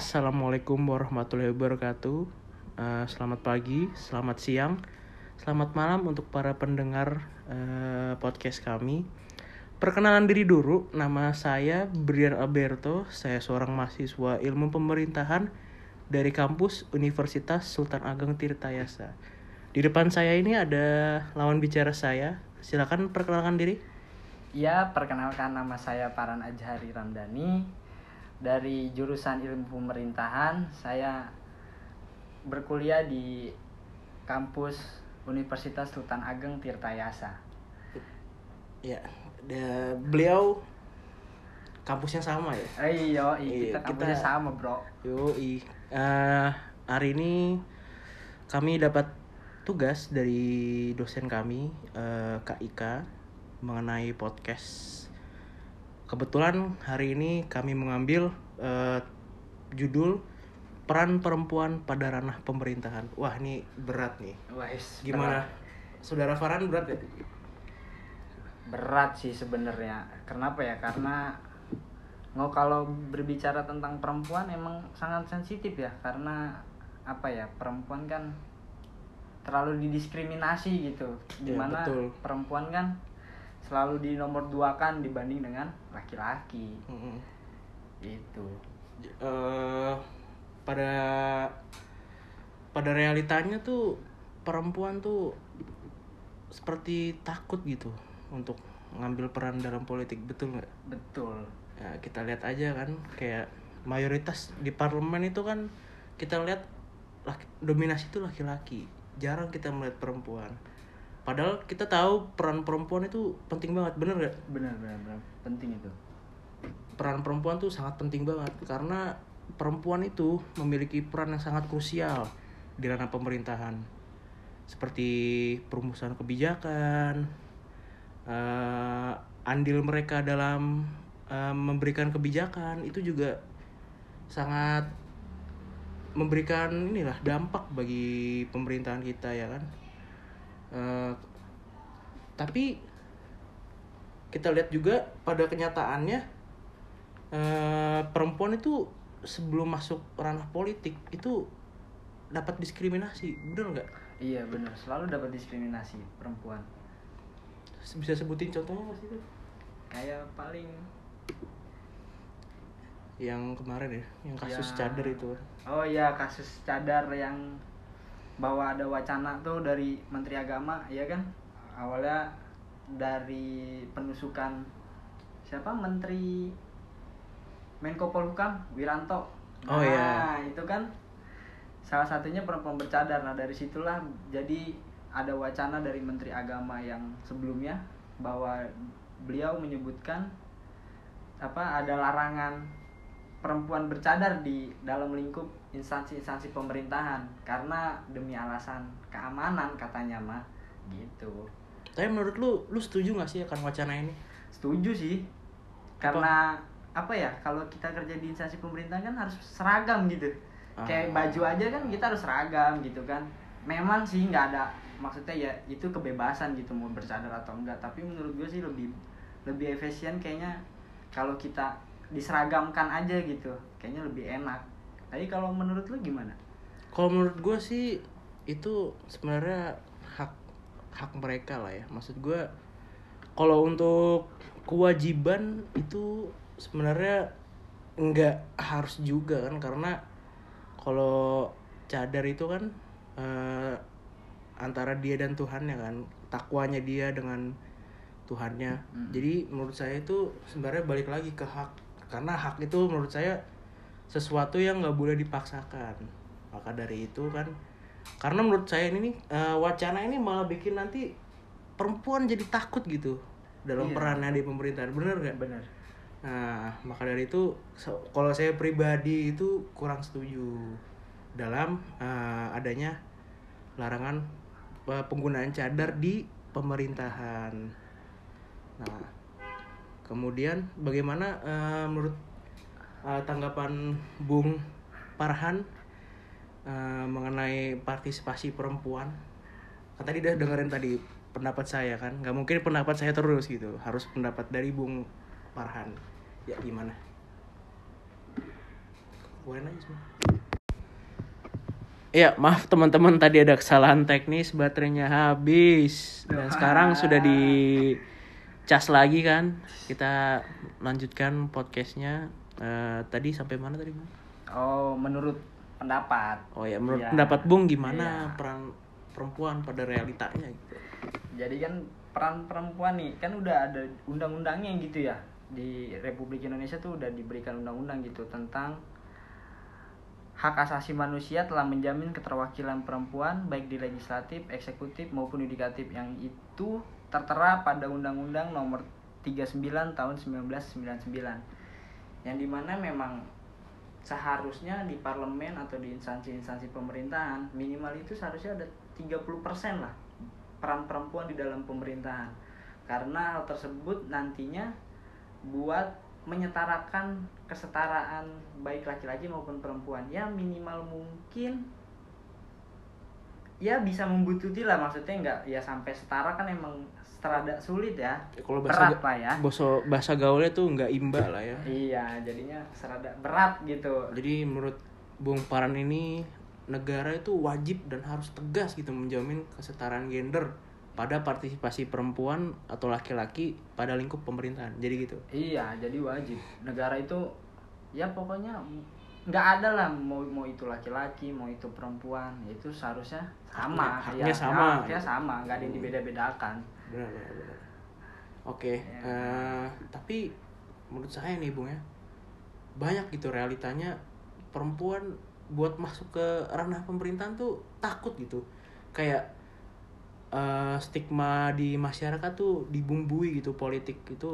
Assalamualaikum warahmatullahi wabarakatuh. Eh, selamat pagi, selamat siang, selamat malam untuk para pendengar eh, podcast kami. Perkenalan diri dulu, nama saya Brian Alberto. Saya seorang mahasiswa ilmu pemerintahan dari kampus Universitas Sultan Ageng Tirtayasa. Di depan saya ini ada lawan bicara saya. Silakan perkenalkan diri. Ya, perkenalkan nama saya Paran Ajhari Ramdhani dari jurusan Ilmu Pemerintahan. Saya berkuliah di kampus Universitas Sultan Ageng Tirtayasa. Ya, da- beliau kampusnya sama ya. Eh, iya, Iya, kita kampusnya kita- sama, Bro. Yoi. Eh, hari ini kami dapat tugas dari dosen kami eh, Kak Ika mengenai podcast. Kebetulan hari ini kami mengambil eh, judul peran perempuan pada ranah pemerintahan. Wah ini berat nih. Wais, Gimana? Saudara Farhan berat ya? Berat sih sebenarnya. Kenapa ya? Karena nggak kalau berbicara tentang perempuan emang sangat sensitif ya karena apa ya perempuan kan terlalu didiskriminasi gitu Ya, di mana betul. perempuan kan selalu di nomor dua kan dibanding dengan laki-laki. Mm-mm. itu eh pada pada realitanya tuh perempuan tuh seperti takut gitu untuk ngambil peran dalam politik betul nggak? betul. Ya, kita lihat aja kan kayak mayoritas di parlemen itu kan kita lihat laki, dominasi itu laki-laki. Jarang kita melihat perempuan padahal kita tahu peran perempuan itu penting banget bener nggak? Benar benar benar penting itu. Peran perempuan tuh sangat penting banget karena perempuan itu memiliki peran yang sangat krusial di ranah pemerintahan. Seperti perumusan kebijakan eh, andil mereka dalam eh, memberikan kebijakan itu juga sangat memberikan inilah dampak bagi pemerintahan kita ya kan Eh, tapi kita lihat juga pada kenyataannya eh, perempuan itu sebelum masuk ranah politik itu dapat diskriminasi bener nggak? Iya benar selalu dapat diskriminasi perempuan. Bisa sebutin contohnya nggak sih kayak paling yang kemarin ya yang kasus Ya. cadar itu. Oh iya kasus cadar yang bahwa ada wacana tuh dari Menteri Agama ya kan awalnya dari penusukan siapa Menteri Menko Polhukam Wiranto. Oh, Nah, iya. itu kan salah satunya perempuan bercadar. Nah dari situlah jadi ada wacana dari Menteri Agama yang sebelumnya bahwa beliau menyebutkan apa ada larangan perempuan bercadar di dalam lingkup instansi-instansi pemerintahan. Karena demi alasan keamanan katanya mah gitu. Tapi menurut lu lu setuju nggak sih akan wacana ini? Setuju sih. Karena apa ya kalau kita kerja di instansi pemerintahan kan harus seragam gitu. Kayak Ah. baju aja kan kita harus seragam gitu kan. Memang sih nggak ada maksudnya ya itu kebebasan gitu mau bercadar atau enggak. Tapi menurut gue sih lebih lebih efisien kayaknya kalau kita diseragamkan aja gitu. Kayaknya lebih enak. Tapi kalau menurut lu gimana? Kalau menurut gue sih itu sebenarnya hak hak mereka lah ya. Maksud gue kalau untuk kewajiban itu sebenarnya nggak harus juga kan. Karena kalau cadar itu kan eh, antara dia dan Tuhannya kan. Takwanya dia dengan Tuhannya. Hmm. jadi menurut saya itu sebenarnya balik lagi ke hak karena hak itu menurut saya sesuatu yang nggak boleh dipaksakan. Maka dari itu kan karena menurut saya ini nih eh, wacana ini malah bikin nanti perempuan jadi takut gitu dalam Iya. perannya di pemerintahan. Bener nggak? Bener nah maka dari itu so- kalau saya pribadi itu kurang setuju dalam eh, adanya larangan eh, penggunaan cadar di pemerintahan. Nah kemudian bagaimana eh, menurut eh, tanggapan Bung Parhan eh, mengenai partisipasi perempuan? Kan tadi udah dengerin tadi pendapat saya kan nggak mungkin pendapat saya terus gitu harus pendapat dari Bung Farhan. Ya gimana? Keluarin aja semua Iya, maaf teman-teman tadi ada kesalahan teknis baterainya habis. Dan sekarang sudah di cas lagi kan. Kita lanjutkan podcastnya. Eh, tadi sampai mana tadi, Bung? Oh, menurut pendapat. Oh ya, menurut Iya. pendapat Bung gimana Iya. peran perempuan pada realitanya gitu? Jadi kan peran perempuan nih kan udah ada undang-undangnya gitu ya di Republik Indonesia tuh udah diberikan undang-undang gitu tentang hak asasi manusia telah menjamin keterwakilan perempuan baik di legislatif, eksekutif maupun yudikatif yang itu tertera pada Undang-Undang Nomor 39 Tahun 1999 yang di mana memang seharusnya di parlemen atau di instansi-instansi pemerintahan minimal itu seharusnya ada 30% lah peran perempuan di dalam pemerintahan. Karena hal tersebut nantinya buat menyetarakan kesetaraan baik laki-laki maupun perempuan. Ya minimal mungkin ya bisa membututi lah maksudnya nggak ya sampai setara kan emang serada sulit ya Ya, kalau bahasa berat lah ya bahasa, bahasa gaulnya tuh nggak imba lah ya. iya jadinya serada berat gitu Jadi menurut Bung Paran ini negara itu wajib dan harus tegas gitu menjamin kesetaraan gender pada partisipasi perempuan atau laki-laki pada lingkup pemerintahan. Jadi gitu. Iya, jadi wajib. Negara itu ya pokoknya nggak ada lah mau mau itu laki-laki, mau itu perempuan, itu seharusnya sama. Haknya- haknya ya, sama. ya, haknya sama, nggak ada yang dibeda-bedakan. Benar, benar, benar. Oke, Ya. eh, tapi menurut saya nih Bung ya banyak gitu realitanya perempuan buat masuk ke ranah pemerintahan tuh takut gitu. Kayak eh, stigma di masyarakat tuh dibumbui gitu politik itu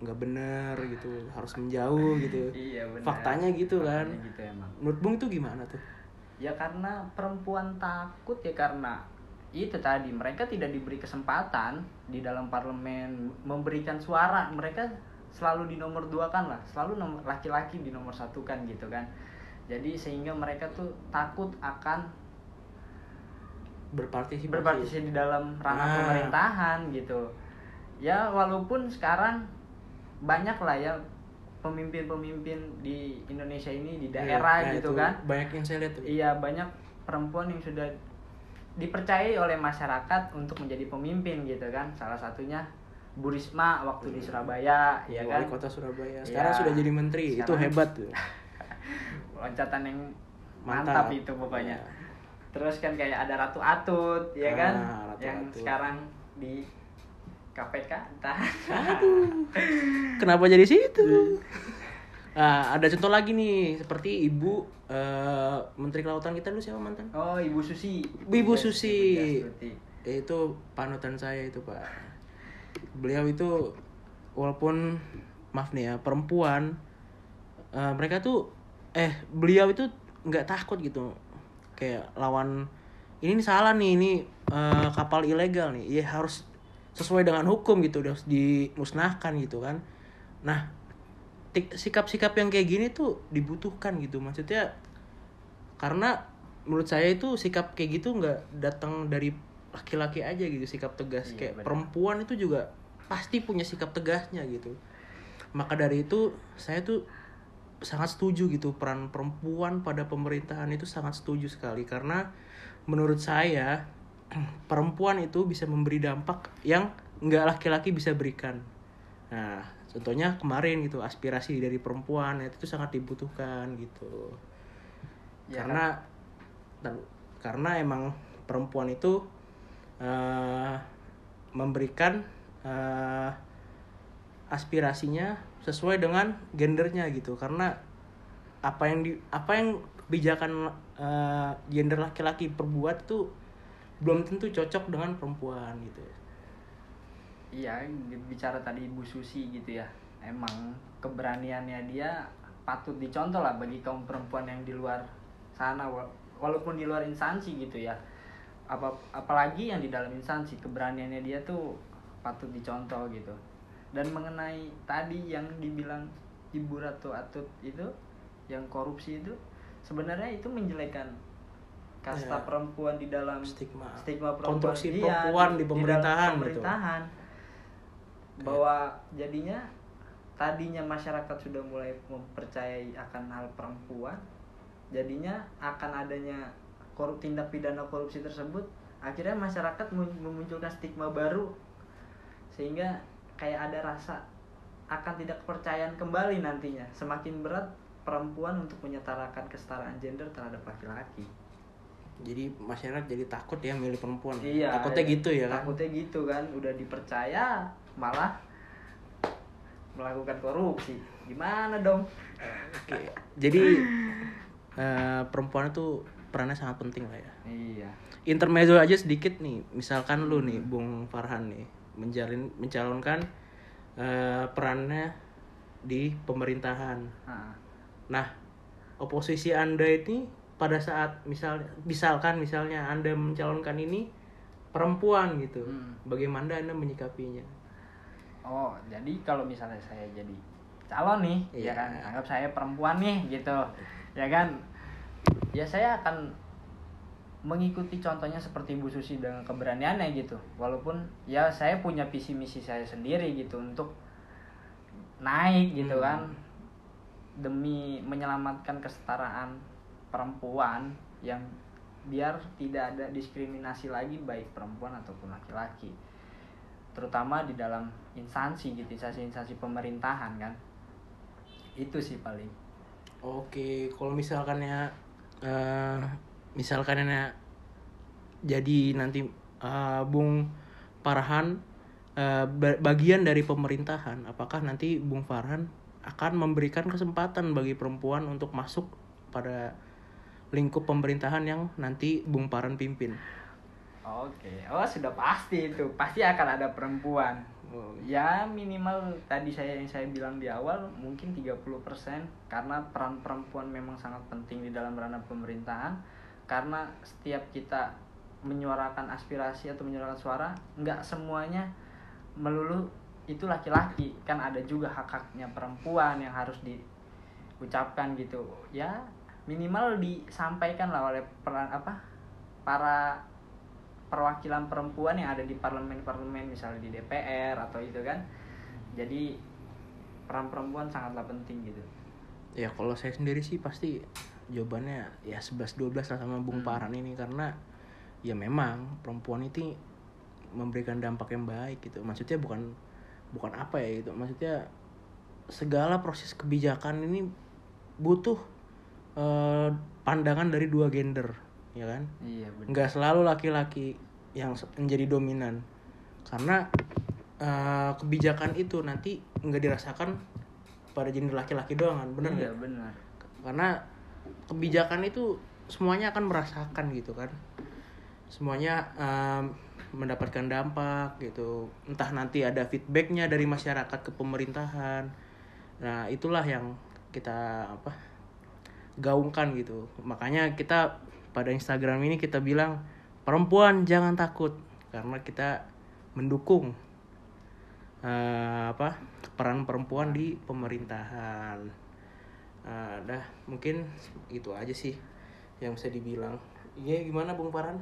nggak bener gitu harus menjauh gitu. Iya benar. Faktanya gitu kan. Faktanya gitu emang. Menurut Bung itu gimana tuh? Ya karena perempuan takut ya karena itu tadi mereka tidak diberi kesempatan di dalam parlemen memberikan suara mereka selalu di nomor dua kan lah selalu nomor laki-laki di nomor satu kan gitu kan jadi sehingga mereka tuh takut akan Berpartisipasi. berpartisipasi di dalam ranah Ah. pemerintahan gitu ya walaupun sekarang banyak lah ya pemimpin-pemimpin di Indonesia ini di daerah Nah, gitu itu kan Banyak yang saya lihat tuh. Iya banyak perempuan yang sudah dipercayai oleh masyarakat untuk menjadi pemimpin gitu kan. Salah satunya Bu Risma waktu di Surabaya, ya Wali kan. kota Surabaya. Sekarang Iya. sudah jadi menteri. Itu hebat tuh. Loncatan yang Mantap. mantap, itu pokoknya. Iya. Terus kan kayak ada Ratu Atut, ya kan, Ah, Ratu yang Atut. sekarang di KPK entah. Kenapa jadi situ? Nah, ada contoh lagi nih, seperti Ibu eh, Menteri Kelautan kita dulu siapa mantan? Oh, Ibu Susi. Ibu Susi. Ibu Dastuti. Ya, itu panutan saya itu pak. Beliau itu walaupun maaf nih ya perempuan, eh, mereka tuh eh beliau itu nggak takut gitu, kayak lawan ini nih salah nih ini eh, kapal ilegal nih, ya harus sesuai dengan hukum gitu, harus dimusnahkan gitu kan. Nah sikap-sikap yang kayak gini tuh dibutuhkan gitu, maksudnya karena menurut saya itu sikap kayak gitu nggak datang dari laki-laki aja gitu sikap tegas. Iya, kayak benar. perempuan itu juga pasti punya sikap tegasnya gitu. Maka dari itu saya tuh sangat setuju gitu peran perempuan pada pemerintahan itu sangat setuju sekali. Karena menurut saya perempuan itu bisa memberi dampak yang nggak laki-laki bisa berikan. Nah contohnya kemarin gitu aspirasi dari perempuan itu tuh sangat dibutuhkan gitu. Ya, karena karena emang perempuan itu eh, memberikan eh, aspirasinya sesuai dengan gendernya gitu. Karena apa yang di apa yang kebijakan eh, gender laki-laki perbuat itu belum tentu cocok dengan perempuan gitu Iya, bicara tadi Ibu Susi gitu ya. Emang keberaniannya dia patut dicontoh lah bagi kaum perempuan yang di luar sana wa- walaupun di luar instansi gitu ya. Apa apalagi yang di dalam instansi keberaniannya dia tuh patut dicontoh gitu. Dan mengenai tadi yang dibilang Ibu Ratu Atut itu yang korupsi itu sebenarnya itu menjelekan kasta Ya. perempuan di dalam stigma stigma perempuan konstruksi iya, perempuan di dalam pemerintahan gitu pemerintahan. Bahwa jadinya tadinya masyarakat sudah mulai mempercayai akan hal perempuan jadinya akan adanya korup tindak pidana korupsi tersebut akhirnya masyarakat mun- memunculkan stigma baru. Sehingga kayak ada rasa akan tidak kepercayaan kembali nantinya. Semakin berat perempuan untuk menyetarakan kesetaraan gender terhadap laki-laki. Jadi masyarakat jadi takut ya milih perempuan. Iya takutnya gitu ya kan? Takutnya gitu kan? Udah dipercaya malah melakukan korupsi. Gimana dong? Oke. jadi eh, perempuan itu perannya sangat penting lah ya. Iya. Intermezzo aja sedikit nih misalkan lu nih Bung Farhan nih menjalin mencalonkan eh, perannya di pemerintahan. Nah, nah oposisi anda ini pada saat misal misalkan misalnya anda mencalonkan ini perempuan gitu Hmm. bagaimana anda menyikapinya oh jadi kalau misalnya saya jadi calon nih Iya. ya kan anggap saya perempuan nih gitu. Ya kan? Ya saya akan mengikuti contohnya seperti Bu Susi dengan keberaniannya gitu. Walaupun ya saya punya visi misi saya sendiri gitu untuk naik gitu Hmm. kan. Demi menyelamatkan kesetaraan perempuan yang biar tidak ada diskriminasi lagi baik perempuan ataupun laki-laki terutama di dalam instansi gitu instansi-instansi pemerintahan kan itu sih paling Oke, kalau misalkan ya, eh, misalkan ya jadi nanti eh, Bung Farhan ba- bagian dari pemerintahan, apakah nanti Bung Farhan akan memberikan kesempatan bagi perempuan untuk masuk pada lingkup pemerintahan yang nanti Bung Farhan pimpin? Oke. Oh sudah pasti itu. Pasti akan ada perempuan. Oh, ya minimal tadi saya yang saya bilang di awal mungkin 30% karena peran perempuan memang sangat penting di dalam ranah pemerintahan. Karena setiap kita menyuarakan aspirasi atau menyuarakan suara nggak semuanya melulu itu laki-laki. Kan ada juga hak-haknya perempuan yang harus diucapkan gitu. Ya minimal disampaikan lah oleh peran apa para perwakilan perempuan yang ada di parlemen-parlemen misalnya di DPR atau itu kan jadi peran perempuan sangatlah penting gitu Ya kalau saya sendiri sih pasti jawabannya ya 11-12 lah sama Bung Hmm. Farhan ini karena ya memang perempuan itu memberikan dampak yang baik gitu. Maksudnya bukan bukan apa ya gitu. Maksudnya segala proses kebijakan ini butuh eh, pandangan dari dua gender, ya kan? iya benar nggak selalu laki-laki yang menjadi dominan. Karena eh, kebijakan itu nanti nggak dirasakan pada gender laki-laki doang kan bener iya nggak? benar karena kebijakan itu semuanya akan merasakan gitu kan. Semuanya em, mendapatkan dampak gitu. Entah nanti ada feedbacknya dari masyarakat ke pemerintahan. Nah itulah yang kita apa gaungkan gitu. Makanya kita pada Instagram ini kita bilang perempuan jangan takut. Karena kita mendukung eh, apa peran perempuan di pemerintahan. Dah mungkin itu aja sih yang bisa dibilang. Iya gimana Bung Paran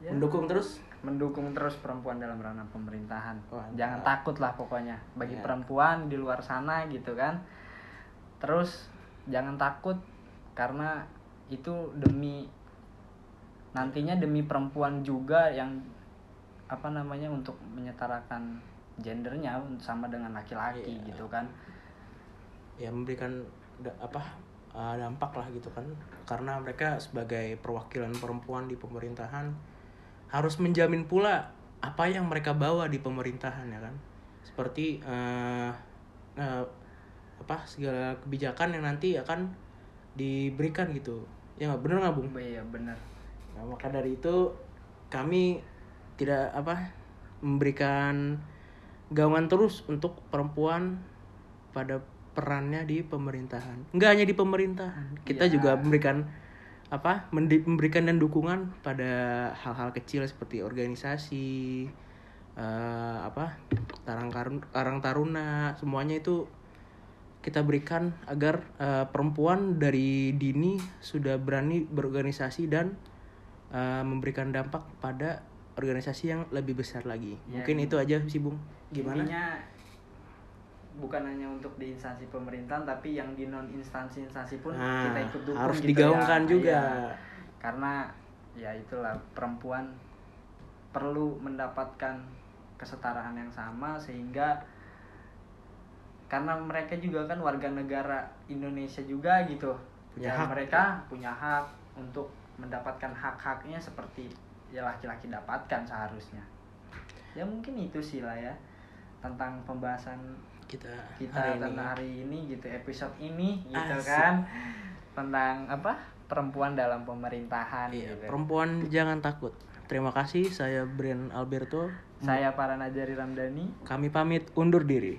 Ya. mendukung terus? mendukung terus perempuan dalam ranah pemerintahan. Mantap. jangan takut lah pokoknya. Bagi Ya. perempuan di luar sana gitu kan. Terus jangan takut karena itu demi nantinya demi perempuan juga yang apa namanya untuk menyetarakan gendernya sama dengan laki-laki Iya. gitu kan. Ya memberikan da- apa uh, dampak lah gitu kan. Karena mereka sebagai perwakilan perempuan di pemerintahan harus menjamin pula apa yang mereka bawa di pemerintahan ya kan. Seperti uh, uh, apa segala kebijakan yang nanti akan diberikan gitu. Ya bener nggak bung? Iya bener Nah, maka dari itu kami tidak apa memberikan gaungan terus untuk perempuan pada perannya di pemerintahan. Enggak hanya di pemerintahan, kita Ya. juga memberikan apa? memberikan dan dukungan pada hal-hal kecil seperti organisasi eh, apa? Tarang Karun- Karang Taruna, semuanya itu kita berikan agar eh, perempuan dari dini sudah berani berorganisasi dan eh, memberikan dampak pada organisasi yang lebih besar lagi. Ya, Mungkin gitu. itu aja sih Bung. Gimana? Intinya bukan hanya untuk di instansi pemerintahan tapi yang di non instansi instansi pun Nah, kita ikut dukung harus gitu digaungkan ya. juga. Iya. karena ya itulah perempuan perlu mendapatkan kesetaraan yang sama sehingga karena mereka juga kan warga negara Indonesia juga gitu Punya ya hak. mereka punya hak untuk mendapatkan hak-haknya seperti ya laki-laki dapatkan seharusnya ya mungkin itu sih lah ya tentang pembahasan kita, kita hari ini. tentang hari ini gitu episode ini gitu Asik. kan tentang apa perempuan dalam pemerintahan Iya, gitu. perempuan jangan takut. Terima kasih, saya Brian Alberto. saya para Najari Ramdhani Kami pamit undur diri.